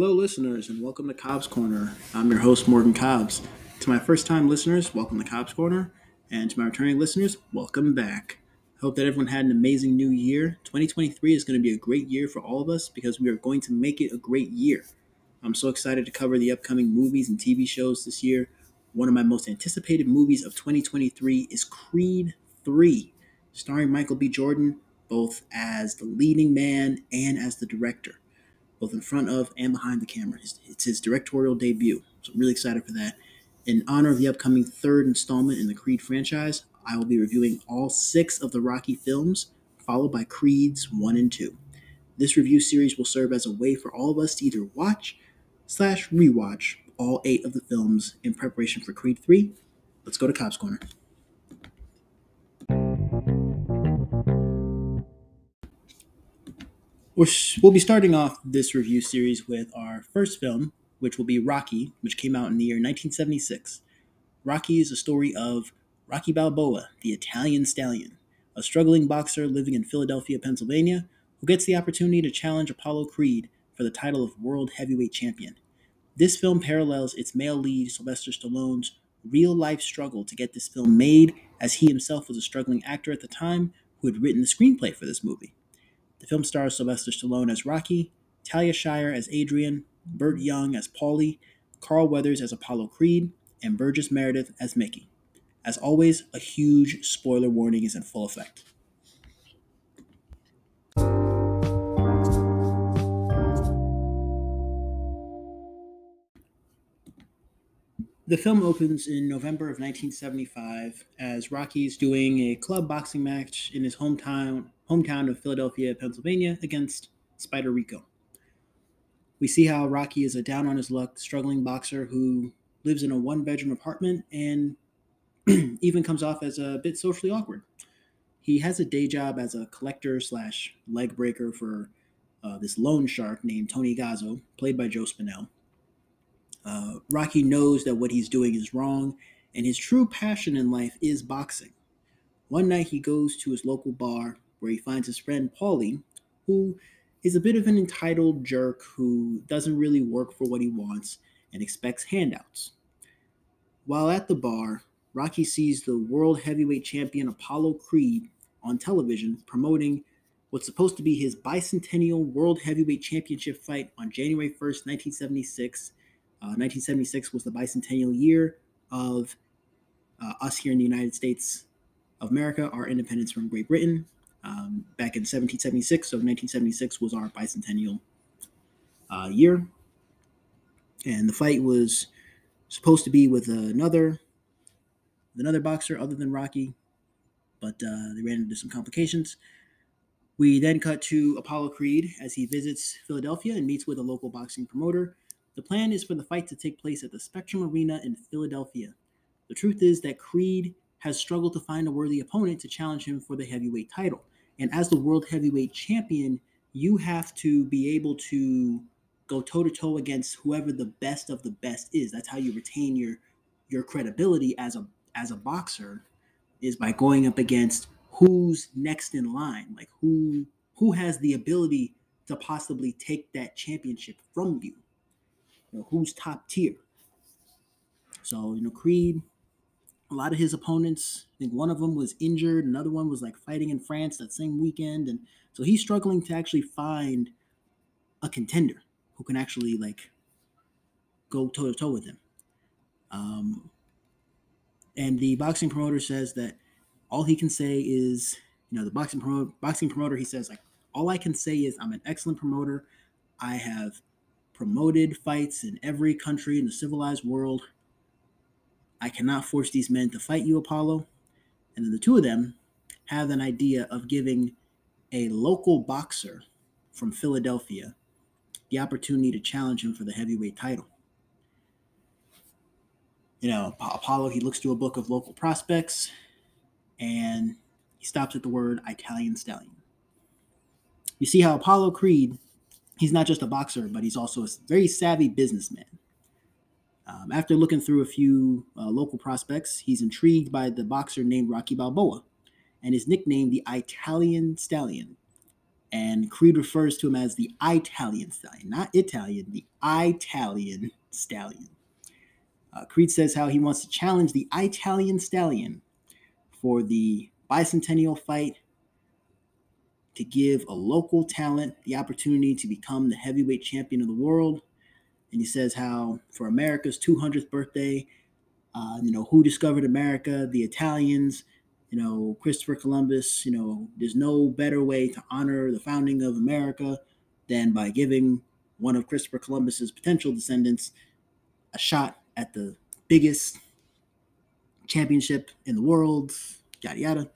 Hello, listeners, and welcome to Cobb's Corner. I'm your host, Morgan Cobbs. To my first time listeners, welcome to Cobb's Corner. And to my returning listeners, welcome back. I hope that everyone had an amazing new year. 2023 is going to be a great year for all of us because we are going to make it a great year. I'm so excited to cover the upcoming movies and TV shows this year. One of my most anticipated movies of 2023 is Creed 3, starring Michael B. Jordan both as the leading man and as the director both in front of and behind the camera. It's his directorial debut, so I'm really excited for that. In honor of the upcoming third installment in the Creed franchise, I will be reviewing all six of the Rocky films, followed by Creed's 1 and 2. This review series will serve as a way for all of us to either watch slash rewatch all eight of the films in preparation for Creed 3. Let's go to Cobb's Corner. We'll be starting off this review series with our first film, which will be Rocky, which came out in the year 1976. Rocky is a story of Rocky Balboa, the Italian stallion, a struggling boxer living in Philadelphia, Pennsylvania, who gets the opportunity to challenge Apollo Creed for the title of World Heavyweight Champion. This film parallels its male lead, Sylvester Stallone's real life struggle to get this film made, as he himself was a struggling actor at the time who had written the screenplay for this movie. Film stars Sylvester Stallone as Rocky, Talia Shire as Adrian, Burt Young as Paulie, Carl Weathers as Apollo Creed, and Burgess Meredith as Mickey. As always, a huge spoiler warning is in full effect. The film opens in November of 1975 as Rocky's doing a club boxing match in his hometown hometown of Philadelphia, Pennsylvania, against Spider Rico. We see how Rocky is a down on his luck, struggling boxer who lives in a one bedroom apartment and even comes off as a bit socially awkward. He has a day job as a collector slash leg breaker for uh, this loan shark named Tony Gazzo, played by Joe Spinell. Uh, Rocky knows that what he's doing is wrong, and his true passion in life is boxing. One night he goes to his local bar where he finds his friend Paulie, who is a bit of an entitled jerk who doesn't really work for what he wants and expects handouts. While at the bar, Rocky sees the world heavyweight champion Apollo Creed on television promoting what's supposed to be his bicentennial world heavyweight championship fight on January 1st, 1976. Uh, 1976 was the bicentennial year of uh, us here in the United States of America, our independence from Great Britain um, back in 1776. So 1976 was our bicentennial uh, year, and the fight was supposed to be with another another boxer other than Rocky, but uh, they ran into some complications. We then cut to Apollo Creed as he visits Philadelphia and meets with a local boxing promoter. The plan is for the fight to take place at the Spectrum Arena in Philadelphia. The truth is that Creed has struggled to find a worthy opponent to challenge him for the heavyweight title. And as the world heavyweight champion, you have to be able to go toe to toe against whoever the best of the best is. That's how you retain your your credibility as a as a boxer is by going up against who's next in line, like who who has the ability to possibly take that championship from you. You know, who's top tier. So, you know, Creed a lot of his opponents, I think one of them was injured, another one was like fighting in France that same weekend. And so he's struggling to actually find a contender who can actually like go toe to toe with him. Um, and the boxing promoter says that all he can say is, you know, the boxing promoter, boxing promoter, he says like, all I can say is I'm an excellent promoter. I have promoted fights in every country in the civilized world. I cannot force these men to fight you, Apollo. And then the two of them have an idea of giving a local boxer from Philadelphia the opportunity to challenge him for the heavyweight title. You know, Apollo, he looks through a book of local prospects and he stops at the word Italian stallion. You see how Apollo Creed, he's not just a boxer, but he's also a very savvy businessman. Um, after looking through a few uh, local prospects, he's intrigued by the boxer named Rocky Balboa and is nicknamed the Italian Stallion. And Creed refers to him as the Italian stallion, not Italian, the Italian stallion. Uh, Creed says how he wants to challenge the Italian stallion for the bicentennial fight to give a local talent the opportunity to become the heavyweight champion of the world. And he says how for America's 200th birthday, uh, you know, who discovered America? The Italians, you know, Christopher Columbus. You know, there's no better way to honor the founding of America than by giving one of Christopher Columbus's potential descendants a shot at the biggest championship in the world, yada yada.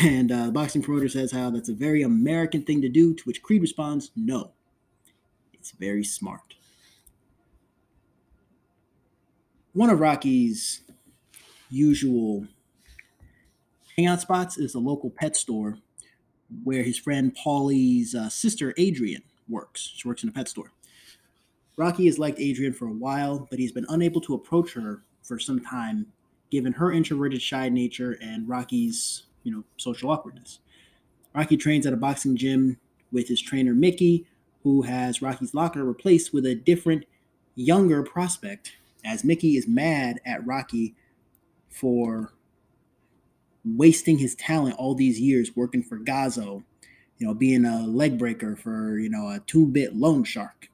And uh, the boxing promoter says how that's a very American thing to do, to which Creed responds, no, it's very smart. One of Rocky's usual hangout spots is a local pet store where his friend Paulie's uh, sister Adrian works. She works in a pet store. Rocky has liked Adrian for a while, but he's been unable to approach her for some time, given her introverted, shy nature and Rocky's, you know, social awkwardness. Rocky trains at a boxing gym with his trainer Mickey, who has Rocky's locker replaced with a different, younger prospect, as Mickey is mad at Rocky for wasting his talent all these years working for Gazzo, you know, being a leg breaker for, you know, a two bit loan shark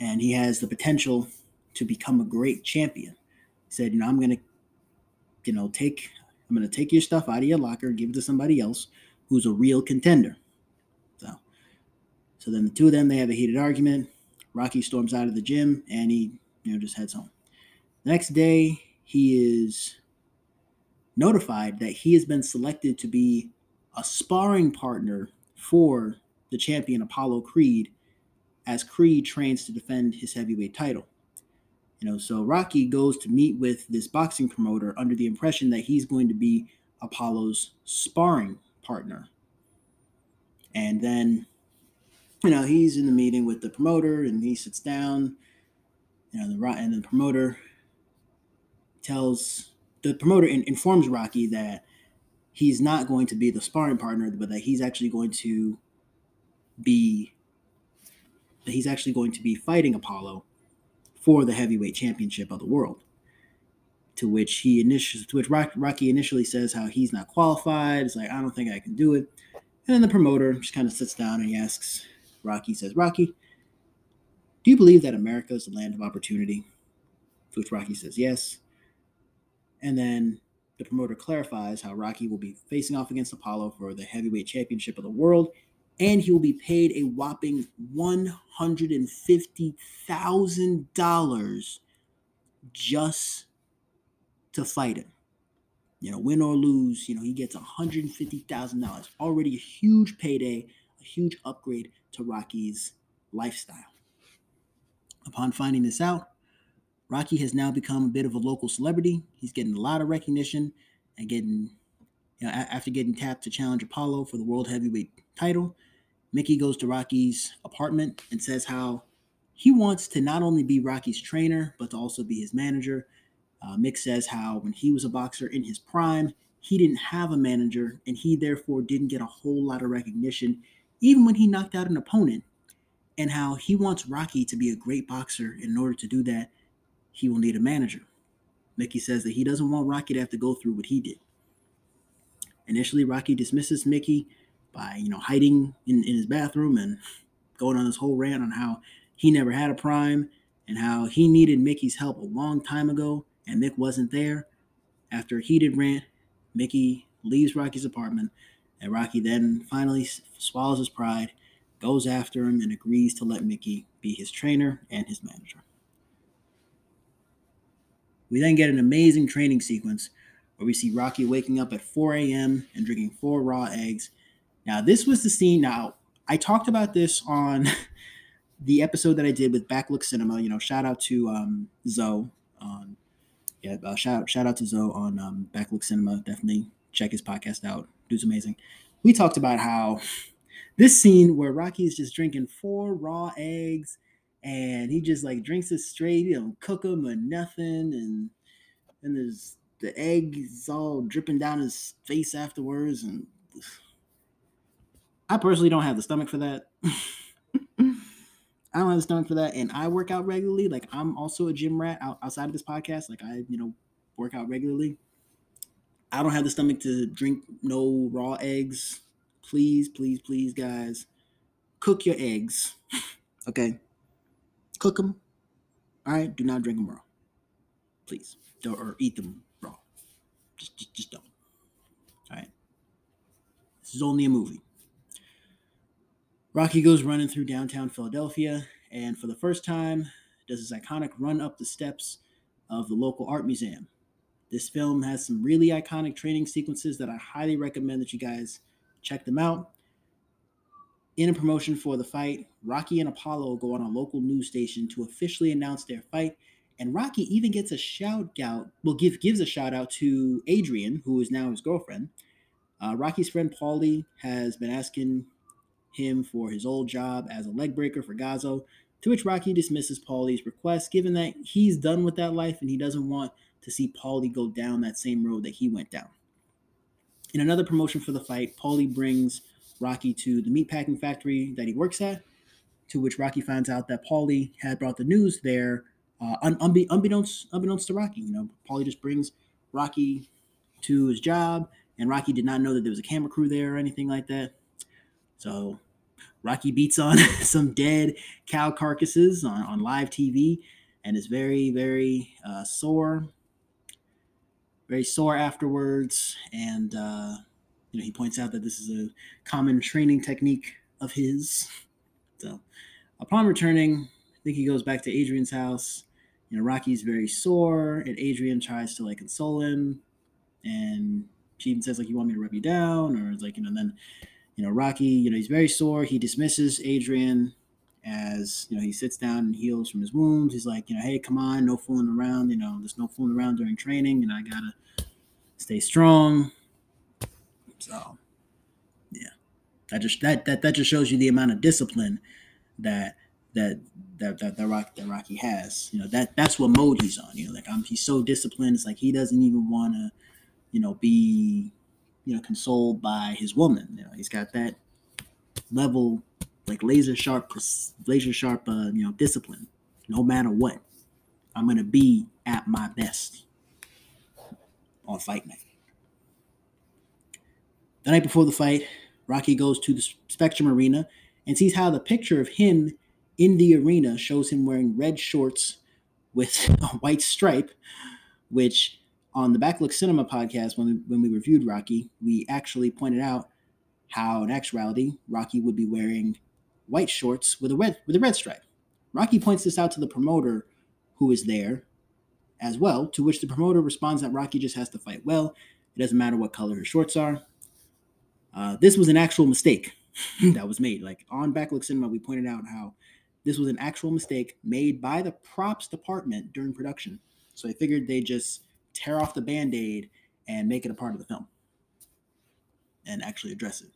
and he has the potential to become a great champion. He said, you know, I'm gonna, you know, take I'm gonna take your stuff out of your locker, give it to somebody else who's a real contender. So, so then the two of them they have a heated argument. Rocky storms out of the gym and he, you know, just heads home. The next day, he is notified that he has been selected to be a sparring partner for the champion Apollo Creed as Creed trains to defend his heavyweight title. You know, so Rocky goes to meet with this boxing promoter under the impression that he's going to be Apollo's sparring partner. And then, you know, he's in the meeting with the promoter and he sits down, you know, the and the promoter tells the promoter informs Rocky that he's not going to be the sparring partner, but that he's actually going to be that he's actually going to be fighting Apollo for the heavyweight championship of the world. To which he initially, to which Rocky initially says how he's not qualified. It's like I don't think I can do it. And then the promoter just kind of sits down and he asks Rocky, says, Rocky, do you believe that America is the land of opportunity? To which Rocky says yes. And then the promoter clarifies how Rocky will be facing off against Apollo for the heavyweight championship of the world and he will be paid a whopping $150,000 just to fight him. You know, win or lose, you know, he gets $150,000. Already a huge payday, a huge upgrade to Rocky's lifestyle. Upon finding this out, Rocky has now become a bit of a local celebrity. He's getting a lot of recognition and getting, you know, after getting tapped to challenge Apollo for the World Heavyweight title, Mickey goes to Rocky's apartment and says how he wants to not only be Rocky's trainer, but to also be his manager. Uh, Mick says how when he was a boxer in his prime, he didn't have a manager and he therefore didn't get a whole lot of recognition, even when he knocked out an opponent. And how he wants Rocky to be a great boxer. In order to do that, he will need a manager. Mickey says that he doesn't want Rocky to have to go through what he did. Initially, Rocky dismisses Mickey by you know hiding in, in his bathroom and going on this whole rant on how he never had a prime and how he needed Mickey's help a long time ago and Mick wasn't there. After a heated rant, Mickey leaves Rocky's apartment and Rocky then finally swallows his pride, goes after him, and agrees to let Mickey be his trainer and his manager. We then get an amazing training sequence where we see Rocky waking up at 4 a.m. and drinking four raw eggs now, this was the scene. Now, I talked about this on the episode that I did with Backlook Cinema. You know, shout out to um, Zoe. On, yeah, uh, shout shout out to Zoe on um, Backlook Cinema. Definitely check his podcast out. Dude's amazing. We talked about how this scene where Rocky is just drinking four raw eggs and he just like drinks it straight. He don't cook them or nothing, and and there's the egg is all dripping down his face afterwards, and I personally don't have the stomach for that. I don't have the stomach for that, and I work out regularly. Like I'm also a gym rat outside of this podcast. Like I, you know, work out regularly. I don't have the stomach to drink no raw eggs. Please, please, please, guys, cook your eggs. okay, cook them. All right, do not drink them raw. Please, don't, or eat them raw. Just, just, just don't. All right. This is only a movie. Rocky goes running through downtown Philadelphia, and for the first time, does his iconic run up the steps of the local art museum. This film has some really iconic training sequences that I highly recommend that you guys check them out. In a promotion for the fight, Rocky and Apollo go on a local news station to officially announce their fight, and Rocky even gets a shout out. Well, give gives a shout out to Adrian, who is now his girlfriend. Uh, Rocky's friend Paulie has been asking him for his old job as a leg breaker for Gazzo, to which Rocky dismisses Paulie's request, given that he's done with that life and he doesn't want to see Paulie go down that same road that he went down. In another promotion for the fight, Paulie brings Rocky to the meatpacking factory that he works at, to which Rocky finds out that Paulie had brought the news there, uh, unbe- unbeknownst, unbeknownst to Rocky. You know, Paulie just brings Rocky to his job, and Rocky did not know that there was a camera crew there or anything like that. So Rocky beats on some dead cow carcasses on, on live TV and is very, very uh, sore very sore afterwards, and uh, you know he points out that this is a common training technique of his. So, upon returning, I think he goes back to Adrian's house. You know, Rocky's very sore, and Adrian tries to like console him, and she even says like, "You want me to rub you down?" Or it's like, you know, then you know, Rocky, you know, he's very sore. He dismisses Adrian as you know he sits down and heals from his wounds. He's like, you know, hey, come on, no fooling around. You know, there's no fooling around during training. and I gotta stay strong. So, yeah, that just that that that just shows you the amount of discipline that that that that, that, Rock, that Rocky has. You know, that that's what mode he's on. You know, like I'm, he's so disciplined. It's like he doesn't even want to, you know, be, you know, consoled by his woman. You know, he's got that level like laser sharp, laser sharp, uh, you know, discipline. No matter what, I'm gonna be at my best on fight night. The night before the fight, Rocky goes to the Spectrum Arena and sees how the picture of him in the arena shows him wearing red shorts with a white stripe, which on the Backlook Cinema podcast, when we, when we reviewed Rocky, we actually pointed out how in actuality Rocky would be wearing white shorts with a red with a red stripe. Rocky points this out to the promoter who is there as well, to which the promoter responds that Rocky just has to fight well. It doesn't matter what color her shorts are. Uh, this was an actual mistake that was made. Like on Backlook Cinema, we pointed out how this was an actual mistake made by the props department during production. So they figured they'd just tear off the band aid and make it a part of the film and actually address it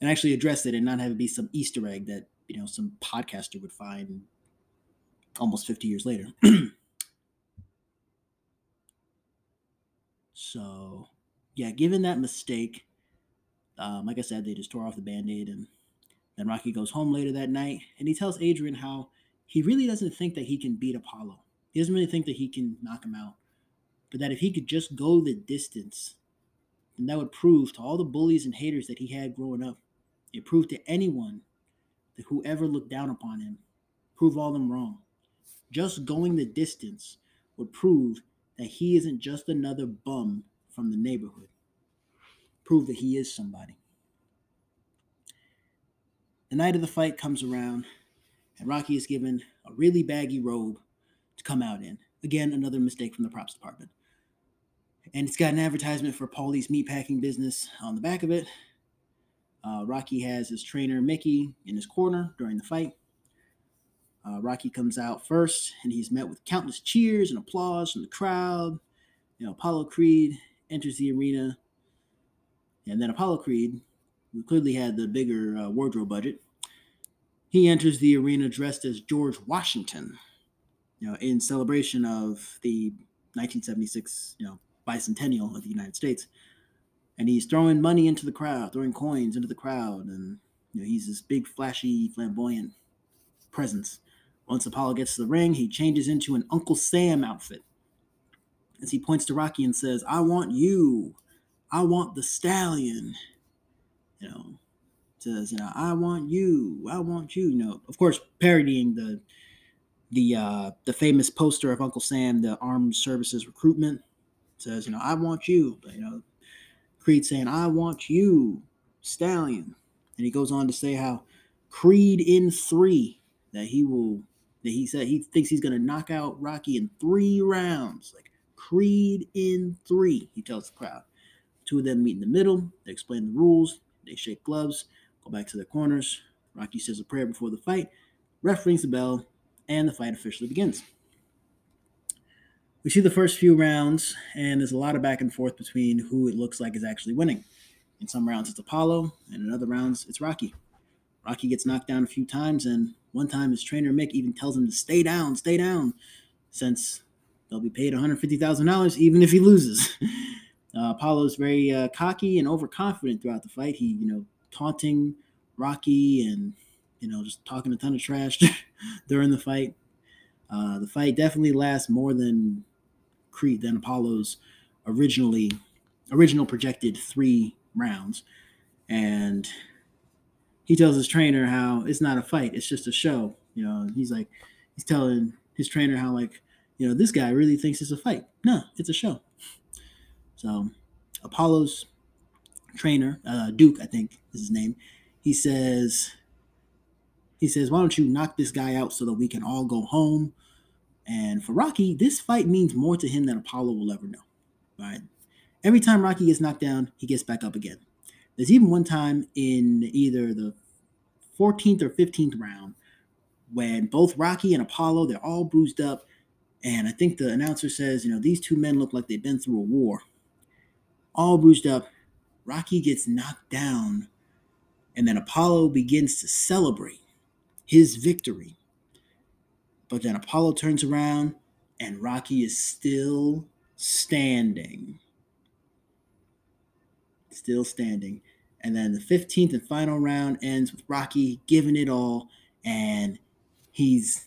and actually address it and not have it be some Easter egg that you know some podcaster would find almost 50 years later. so, yeah, given that mistake, um, like I said, they just tore off the band-aid and then Rocky goes home later that night and he tells Adrian how he really doesn't think that he can beat Apollo. He doesn't really think that he can knock him out. But that if he could just go the distance, then that would prove to all the bullies and haters that he had growing up it proved to anyone that whoever looked down upon him, prove all them wrong. Just going the distance would prove that he isn't just another bum from the neighborhood. Prove that he is somebody. The night of the fight comes around, and Rocky is given a really baggy robe to come out in. Again, another mistake from the props department. And it's got an advertisement for Paulie's meatpacking business on the back of it, uh, Rocky has his trainer Mickey in his corner during the fight. Uh, Rocky comes out first, and he's met with countless cheers and applause from the crowd. You know, Apollo Creed enters the arena, and then Apollo Creed, who clearly had the bigger uh, wardrobe budget, he enters the arena dressed as George Washington. You know, in celebration of the 1976, you know, bicentennial of the United States. And he's throwing money into the crowd, throwing coins into the crowd, and you know, he's this big, flashy, flamboyant presence. Once Apollo gets to the ring, he changes into an Uncle Sam outfit. As he points to Rocky and says, I want you. I want the stallion. You know, says, you know, I want you. I want you. You know, of course, parodying the the uh the famous poster of Uncle Sam, the armed services recruitment. Says, you know, I want you. But, you know, Creed saying, I want you, stallion. And he goes on to say how Creed in three, that he will that he said he thinks he's gonna knock out Rocky in three rounds. Like Creed in three, he tells the crowd. Two of them meet in the middle, they explain the rules, they shake gloves, go back to their corners. Rocky says a prayer before the fight, ref rings the bell, and the fight officially begins. We see the first few rounds, and there's a lot of back and forth between who it looks like is actually winning. In some rounds, it's Apollo, and in other rounds, it's Rocky. Rocky gets knocked down a few times, and one time his trainer Mick even tells him to stay down, stay down, since they'll be paid $150,000 even if he loses. Uh, Apollo's very uh, cocky and overconfident throughout the fight. He, you know, taunting Rocky and, you know, just talking a ton of trash during the fight. Uh, the fight definitely lasts more than Creed than Apollo's originally original projected three rounds, and he tells his trainer how it's not a fight, it's just a show. You know, he's like, he's telling his trainer how, like, you know, this guy really thinks it's a fight. No, it's a show. So, Apollo's trainer, uh, Duke, I think is his name, he says, he says, why don't you knock this guy out so that we can all go home? And for Rocky, this fight means more to him than Apollo will ever know. Right? Every time Rocky gets knocked down, he gets back up again. There's even one time in either the 14th or 15th round when both Rocky and Apollo, they're all bruised up. And I think the announcer says, you know, these two men look like they've been through a war. All bruised up. Rocky gets knocked down. And then Apollo begins to celebrate his victory. But then Apollo turns around and Rocky is still standing. Still standing. And then the 15th and final round ends with Rocky giving it all. And he's,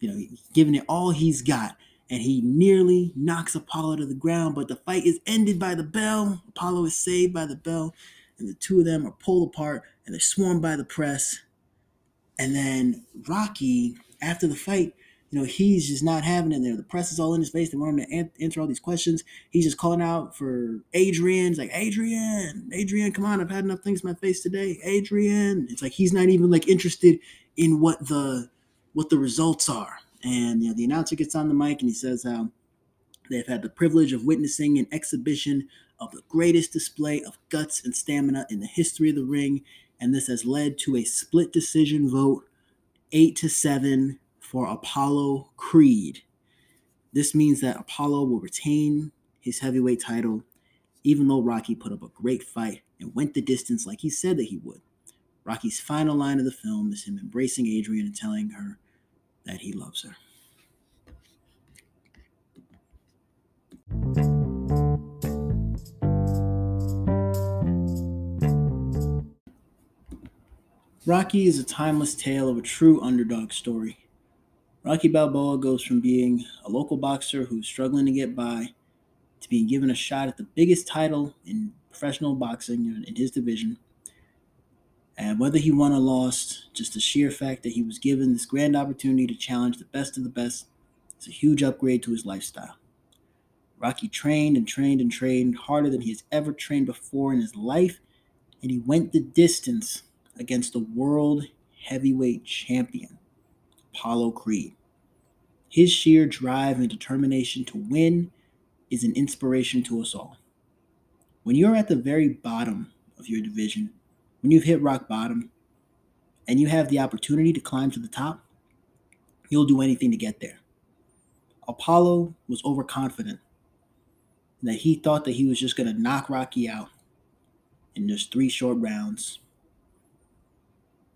you know, giving it all he's got. And he nearly knocks Apollo to the ground, but the fight is ended by the bell. Apollo is saved by the bell. And the two of them are pulled apart and they're swarmed by the press. And then Rocky, after the fight, you know, he's just not having it there. The press is all in his face. They want him to answer all these questions. He's just calling out for Adrian. It's like, Adrian, Adrian, come on. I've had enough things in my face today. Adrian. It's like he's not even like interested in what the what the results are. And you know, the announcer gets on the mic and he says how they've had the privilege of witnessing an exhibition of the greatest display of guts and stamina in the history of the ring. And this has led to a split decision vote, eight to seven for Apollo Creed. This means that Apollo will retain his heavyweight title, even though Rocky put up a great fight and went the distance like he said that he would. Rocky's final line of the film is him embracing Adrian and telling her that he loves her. Rocky is a timeless tale of a true underdog story. Rocky Balboa goes from being a local boxer who's struggling to get by to being given a shot at the biggest title in professional boxing in his division. And whether he won or lost, just the sheer fact that he was given this grand opportunity to challenge the best of the best is a huge upgrade to his lifestyle. Rocky trained and trained and trained harder than he has ever trained before in his life, and he went the distance against the world heavyweight champion. Apollo Creed. His sheer drive and determination to win is an inspiration to us all. When you're at the very bottom of your division, when you've hit rock bottom, and you have the opportunity to climb to the top, you'll do anything to get there. Apollo was overconfident that he thought that he was just going to knock Rocky out in just three short rounds.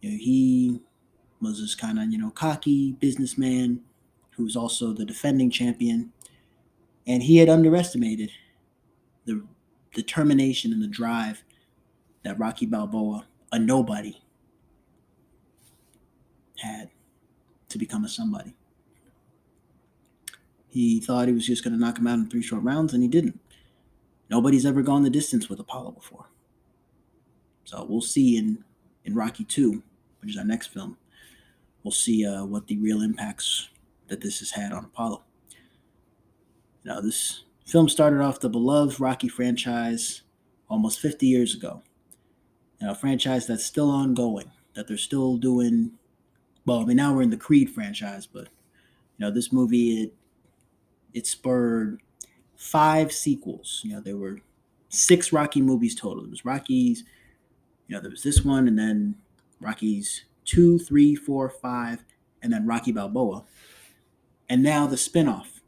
You know, he was this kind of, you know, cocky businessman who was also the defending champion. And he had underestimated the determination and the drive that Rocky Balboa, a nobody, had to become a somebody. He thought he was just going to knock him out in three short rounds, and he didn't. Nobody's ever gone the distance with Apollo before. So we'll see in, in Rocky 2, which is our next film, we'll see uh, what the real impacts that this has had on Apollo. Now, this film started off the beloved Rocky franchise almost 50 years ago. Now, a franchise that's still ongoing, that they're still doing. Well, I mean, now we're in the Creed franchise, but you know, this movie it it spurred five sequels. You know, there were six Rocky movies total. There was Rocky's, you know, there was this one, and then Rocky's two, three, four, five, and then Rocky Balboa. And now the spinoff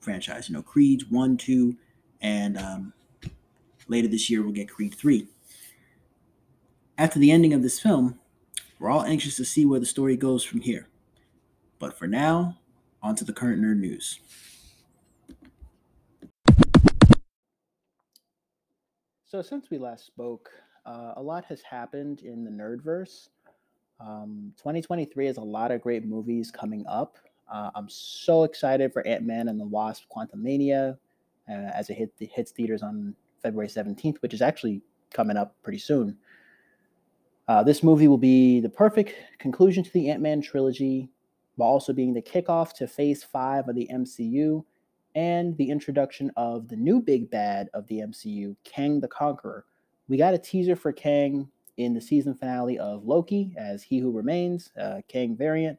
franchise, you know, Creed's one, two, and um, later this year we'll get Creed 3. After the ending of this film, we're all anxious to see where the story goes from here. But for now, on to the current nerd news. So, since we last spoke, uh, a lot has happened in the nerdverse. Um, 2023 has a lot of great movies coming up. Uh, I'm so excited for Ant Man and the Wasp Quantumania uh, as it hit the, hits theaters on February 17th, which is actually coming up pretty soon. Uh, this movie will be the perfect conclusion to the Ant Man trilogy, while also being the kickoff to Phase 5 of the MCU and the introduction of the new big bad of the MCU, Kang the Conqueror. We got a teaser for Kang in the season finale of Loki as He Who Remains, uh, Kang variant.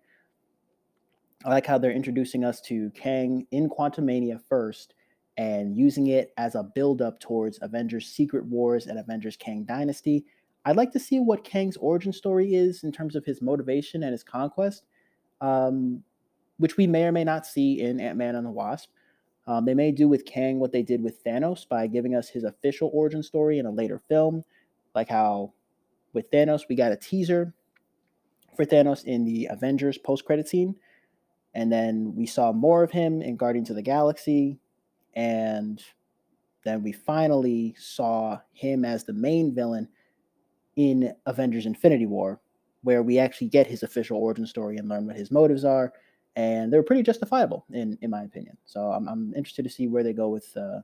I like how they're introducing us to Kang in Quantumania first and using it as a build up towards Avengers Secret Wars and Avengers Kang Dynasty. I'd like to see what Kang's origin story is in terms of his motivation and his conquest, um, which we may or may not see in Ant Man and the Wasp. Um, they may do with Kang what they did with Thanos by giving us his official origin story in a later film, like how with Thanos we got a teaser for Thanos in the Avengers post credit scene. And then we saw more of him in Guardians of the Galaxy and then we finally saw him as the main villain in Avengers Infinity War, where we actually get his official origin story and learn what his motives are. And they're pretty justifiable, in, in my opinion. So I'm, I'm interested to see where they go with uh,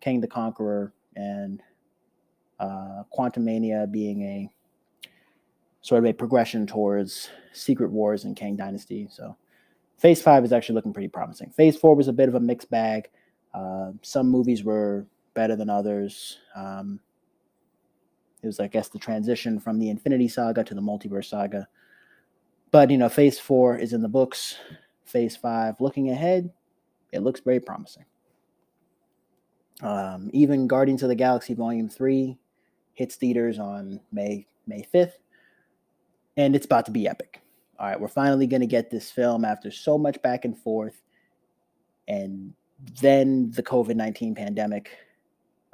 Kang the Conqueror and uh, Quantumania being a sort of a progression towards Secret Wars and Kang Dynasty. So Phase 5 is actually looking pretty promising. Phase 4 was a bit of a mixed bag. Uh, some movies were better than others. Um, it was, I guess, the transition from the Infinity Saga to the Multiverse Saga. But you know, Phase Four is in the books. Phase Five, looking ahead, it looks very promising. Um, even Guardians of the Galaxy Volume Three hits theaters on May May fifth, and it's about to be epic. All right, we're finally going to get this film after so much back and forth, and then the COVID 19 pandemic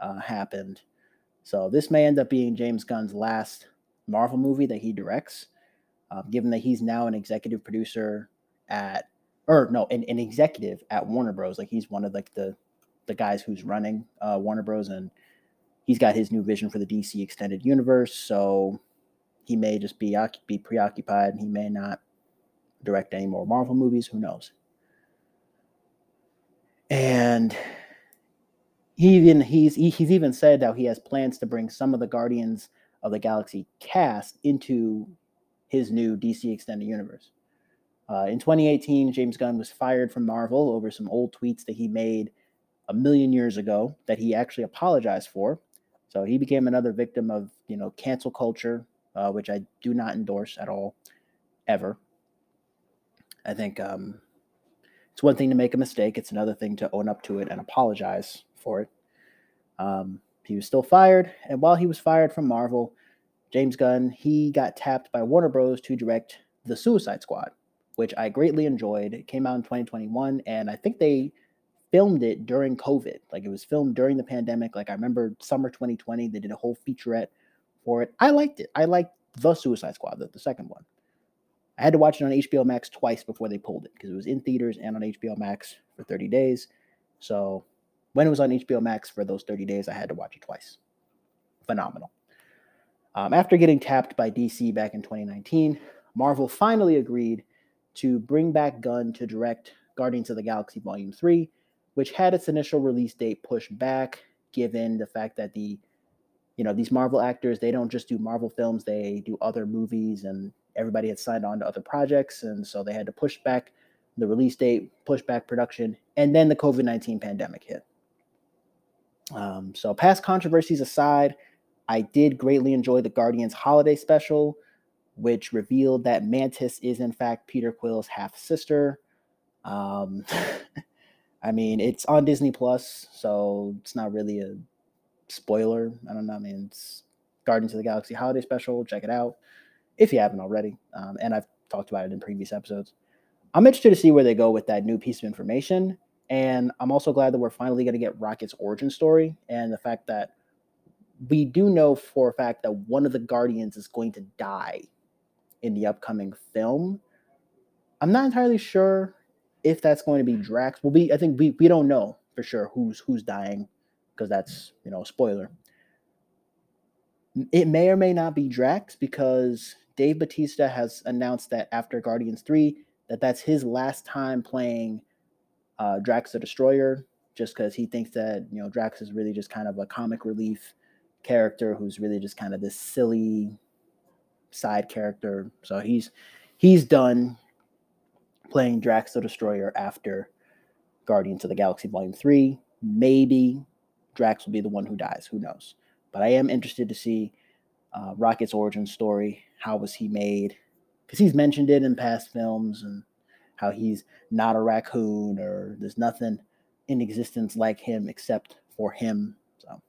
uh, happened. So this may end up being James Gunn's last Marvel movie that he directs, uh, given that he's now an executive producer at, or no, an, an, executive at Warner Bros. Like he's one of like the the guys who's running uh, Warner Bros. and he's got his new vision for the DC extended universe. So he may just be be preoccupied, and he may not direct any more Marvel movies. Who knows? and he even he's he's even said that he has plans to bring some of the Guardians of the Galaxy cast into his new DC extended universe. Uh, in 2018, James Gunn was fired from Marvel over some old tweets that he made a million years ago that he actually apologized for. So he became another victim of you know cancel culture, uh, which I do not endorse at all, ever. I think um, it's one thing to make a mistake, it's another thing to own up to it and apologize for it. Um, he was still fired, and while he was fired from Marvel, James Gunn he got tapped by Warner Bros. to direct The Suicide Squad, which I greatly enjoyed. It came out in 2021, and I think they filmed it during COVID. Like it was filmed during the pandemic. Like I remember summer 2020, they did a whole featurette for it. I liked it. I liked The Suicide Squad, the, the second one. I had to watch it on HBO Max twice before they pulled it because it was in theaters and on HBO Max for 30 days. So when it was on HBO Max for those 30 days, I had to watch it twice. phenomenal. Um, after getting tapped by DC back in 2019, Marvel finally agreed to bring back Gunn to direct Guardians of the Galaxy Volume 3, which had its initial release date pushed back given the fact that the you know these Marvel actors they don't just do Marvel films, they do other movies and everybody had signed on to other projects and so they had to push back the release date, push back production, and then the COVID-19 pandemic hit. Um, so past controversies aside, I did greatly enjoy the Guardians holiday special, which revealed that Mantis is in fact Peter Quill's half sister. Um, I mean, it's on Disney Plus, so it's not really a spoiler. I don't know. I mean, it's Guardians of the Galaxy holiday special. Check it out if you haven't already. Um, and I've talked about it in previous episodes. I'm interested to see where they go with that new piece of information. And I'm also glad that we're finally going to get Rocket's origin story and the fact that we do know for a fact that one of the Guardians is going to die in the upcoming film. I'm not entirely sure if that's going to be Drax. Well, we I think we, we don't know for sure who's who's dying because that's you know a spoiler. It may or may not be Drax because Dave Bautista has announced that after Guardians 3 that that's his last time playing uh, Drax the Destroyer just because he thinks that you know Drax is really just kind of a comic relief character who's really just kind of this silly side character. So he's he's done playing Drax the Destroyer after Guardians of the Galaxy Volume 3. Maybe Drax will be the one who dies. Who knows? But I am interested to see uh, Rocket's origin story. How was he made? Because he's mentioned it in past films and how he's not a raccoon or there's nothing in existence like him except for him. So,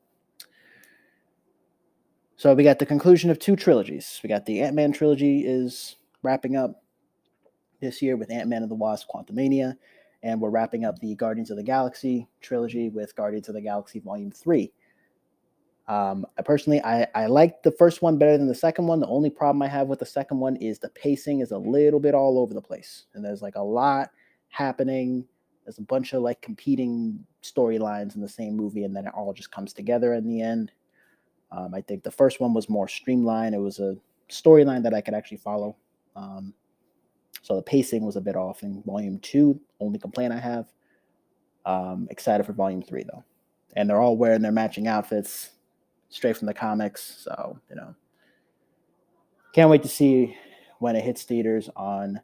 so we got the conclusion of two trilogies. We got the Ant Man trilogy is wrapping up this year with Ant Man and the Wasp Quantumania, and we're wrapping up the Guardians of the Galaxy trilogy with Guardians of the Galaxy Volume Three. Um, I personally, I, I like the first one better than the second one. The only problem I have with the second one is the pacing is a little bit all over the place, and there's like a lot happening. There's a bunch of like competing storylines in the same movie, and then it all just comes together in the end. Um, I think the first one was more streamlined. It was a storyline that I could actually follow. Um, so the pacing was a bit off in volume two. Only complaint I have. Um, excited for volume three though, and they're all wearing their matching outfits straight from the comics. So, you know, can't wait to see when it hits theaters on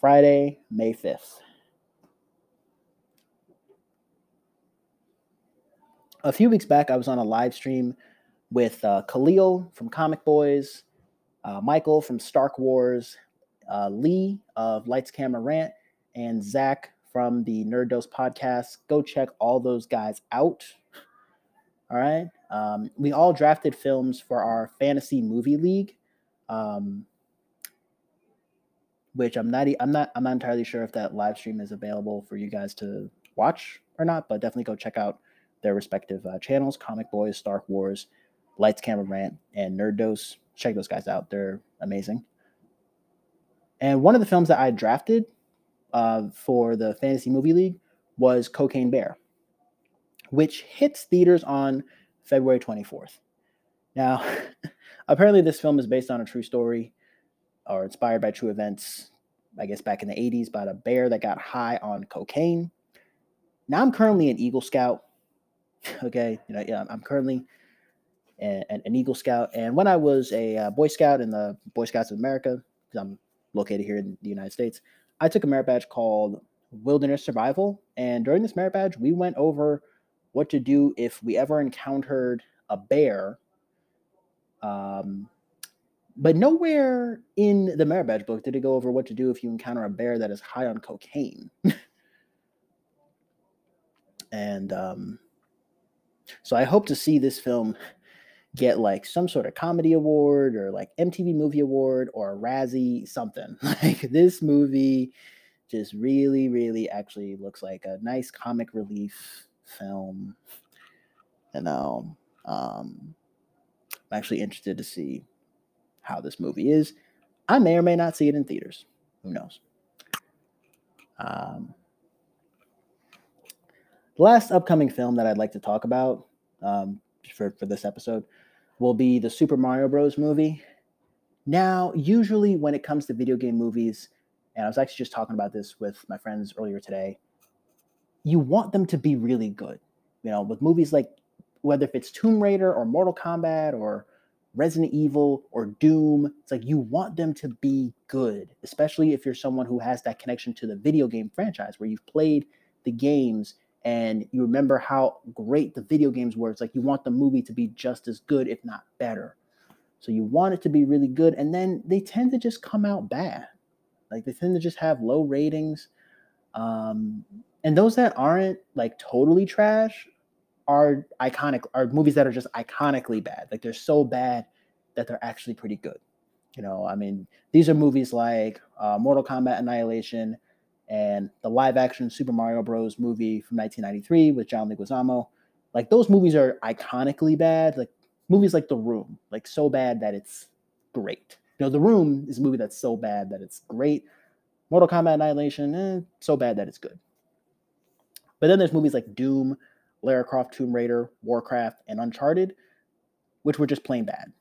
Friday, May 5th. A few weeks back, I was on a live stream with uh, Khalil from Comic Boys, uh, Michael from Stark Wars, uh, Lee of Lights Camera Rant, and Zach from the Nerd Dose podcast. Go check all those guys out. All right. Um, we all drafted films for our fantasy movie league, um, which I'm not I'm not I'm not entirely sure if that live stream is available for you guys to watch or not, but definitely go check out their respective uh, channels: Comic Boys, Stark Wars, Lights, Camera, Rant, and Nerd Dose. Check those guys out; they're amazing. And one of the films that I drafted uh, for the fantasy movie league was Cocaine Bear, which hits theaters on February 24th. Now, apparently, this film is based on a true story or inspired by true events, I guess back in the 80s, about a bear that got high on cocaine. Now, I'm currently an Eagle Scout. Okay, you know, yeah, I'm currently an, an Eagle Scout. And when I was a uh, Boy Scout in the Boy Scouts of America, because I'm located here in the United States, I took a merit badge called Wilderness Survival. And during this merit badge, we went over what to do if we ever encountered a bear. Um, but nowhere in the Merit Badge book did it go over what to do if you encounter a bear that is high on cocaine. and um, so I hope to see this film get like some sort of comedy award or like MTV Movie Award or a Razzie something. Like this movie just really, really actually looks like a nice comic relief film. You know, um, I'm actually interested to see how this movie is. I may or may not see it in theaters. Who knows? Um, the last upcoming film that I'd like to talk about um, for, for this episode, will be the Super Mario Bros. movie. Now, usually when it comes to video game movies, and I was actually just talking about this with my friends earlier today, you want them to be really good. You know, with movies like whether if it's Tomb Raider or Mortal Kombat or Resident Evil or Doom, it's like you want them to be good, especially if you're someone who has that connection to the video game franchise where you've played the games and you remember how great the video games were. It's like you want the movie to be just as good, if not better. So you want it to be really good, and then they tend to just come out bad. Like they tend to just have low ratings. Um, and those that aren't like totally trash are iconic, are movies that are just iconically bad. Like they're so bad that they're actually pretty good. You know, I mean, these are movies like uh, Mortal Kombat Annihilation, and the live action Super Mario Bros. movie from 1993 with John Leguizamo. Like those movies are iconically bad. Like movies like The Room, like so bad that it's great. You know, The Room is a movie that's so bad that it's great. Mortal Kombat Annihilation, eh, so bad that it's good. But then there's movies like Doom, Lara Croft Tomb Raider, Warcraft, and Uncharted, which were just plain bad.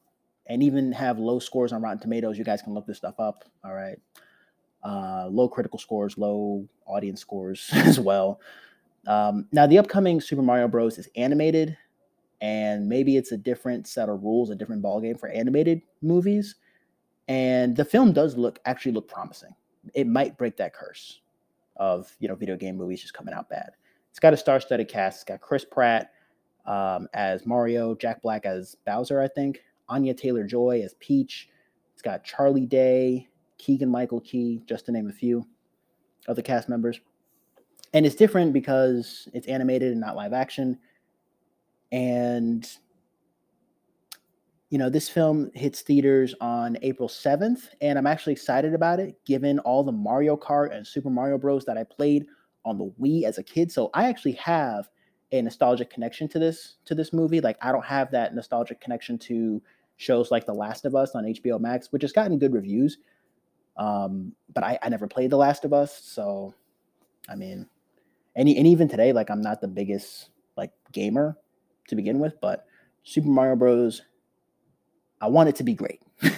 And even have low scores on Rotten Tomatoes. You guys can look this stuff up. All right uh, low critical scores, low audience scores as well. Um, now, the upcoming Super Mario Bros. is animated, and maybe it's a different set of rules, a different ballgame for animated movies. And the film does look actually look promising. It might break that curse of you know video game movies just coming out bad. It's got a star-studded cast. It's got Chris Pratt um, as Mario, Jack Black as Bowser, I think, Anya Taylor Joy as Peach. It's got Charlie Day, Keegan Michael Key, just to name a few of the cast members. And it's different because it's animated and not live action. And you know, this film hits theaters on April 7th, and I'm actually excited about it given all the Mario Kart and Super Mario Bros. that I played on the Wii as a kid. So I actually have a nostalgic connection to this to this movie. Like I don't have that nostalgic connection to shows like The Last of Us on HBO Max, which has gotten good reviews. Um, but I, I never played The Last of Us, so I mean, and, and even today, like I'm not the biggest like gamer to begin with, but Super Mario Bros. I want it to be great. you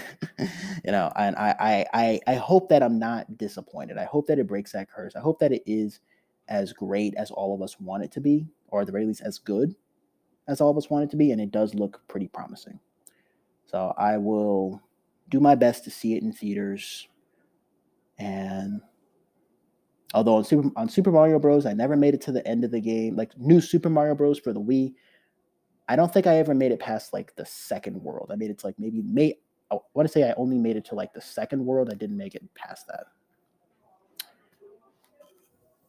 know, and I, I I hope that I'm not disappointed. I hope that it breaks that curse. I hope that it is as great as all of us want it to be, or at the very least as good as all of us want it to be, and it does look pretty promising. So I will do my best to see it in theaters and although on Super on Super Mario Bros, I never made it to the end of the game. Like new Super Mario Bros for the Wii, I don't think I ever made it past like the second world. I made it to like maybe may I want to say I only made it to like the second world. I didn't make it past that.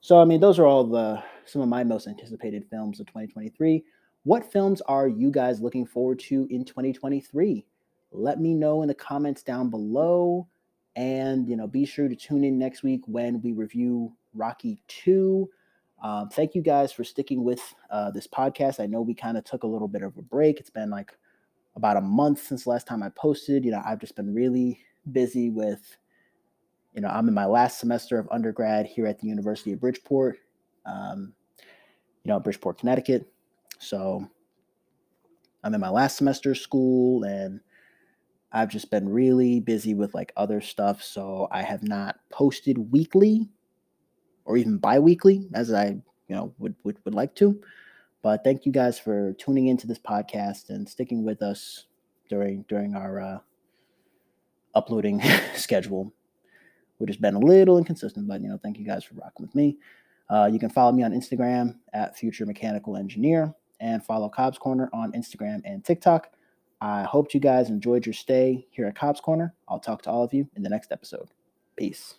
So I mean, those are all the some of my most anticipated films of 2023. What films are you guys looking forward to in 2023? Let me know in the comments down below. And, you know, be sure to tune in next week when we review Rocky 2. Um, thank you guys for sticking with uh, this podcast. I know we kind of took a little bit of a break. It's been like about a month since last time I posted. You know, I've just been really busy with, you know, I'm in my last semester of undergrad here at the University of Bridgeport, um, you know, Bridgeport, Connecticut. So I'm in my last semester of school and I've just been really busy with like other stuff, so I have not posted weekly or even bi-weekly as I, you know, would would, would like to. But thank you guys for tuning into this podcast and sticking with us during during our uh, uploading schedule, which has been a little inconsistent. But you know, thank you guys for rocking with me. Uh, you can follow me on Instagram at Future Mechanical Engineer and follow Cobb's Corner on Instagram and TikTok. I hope you guys enjoyed your stay here at Cobb's Corner. I'll talk to all of you in the next episode. Peace.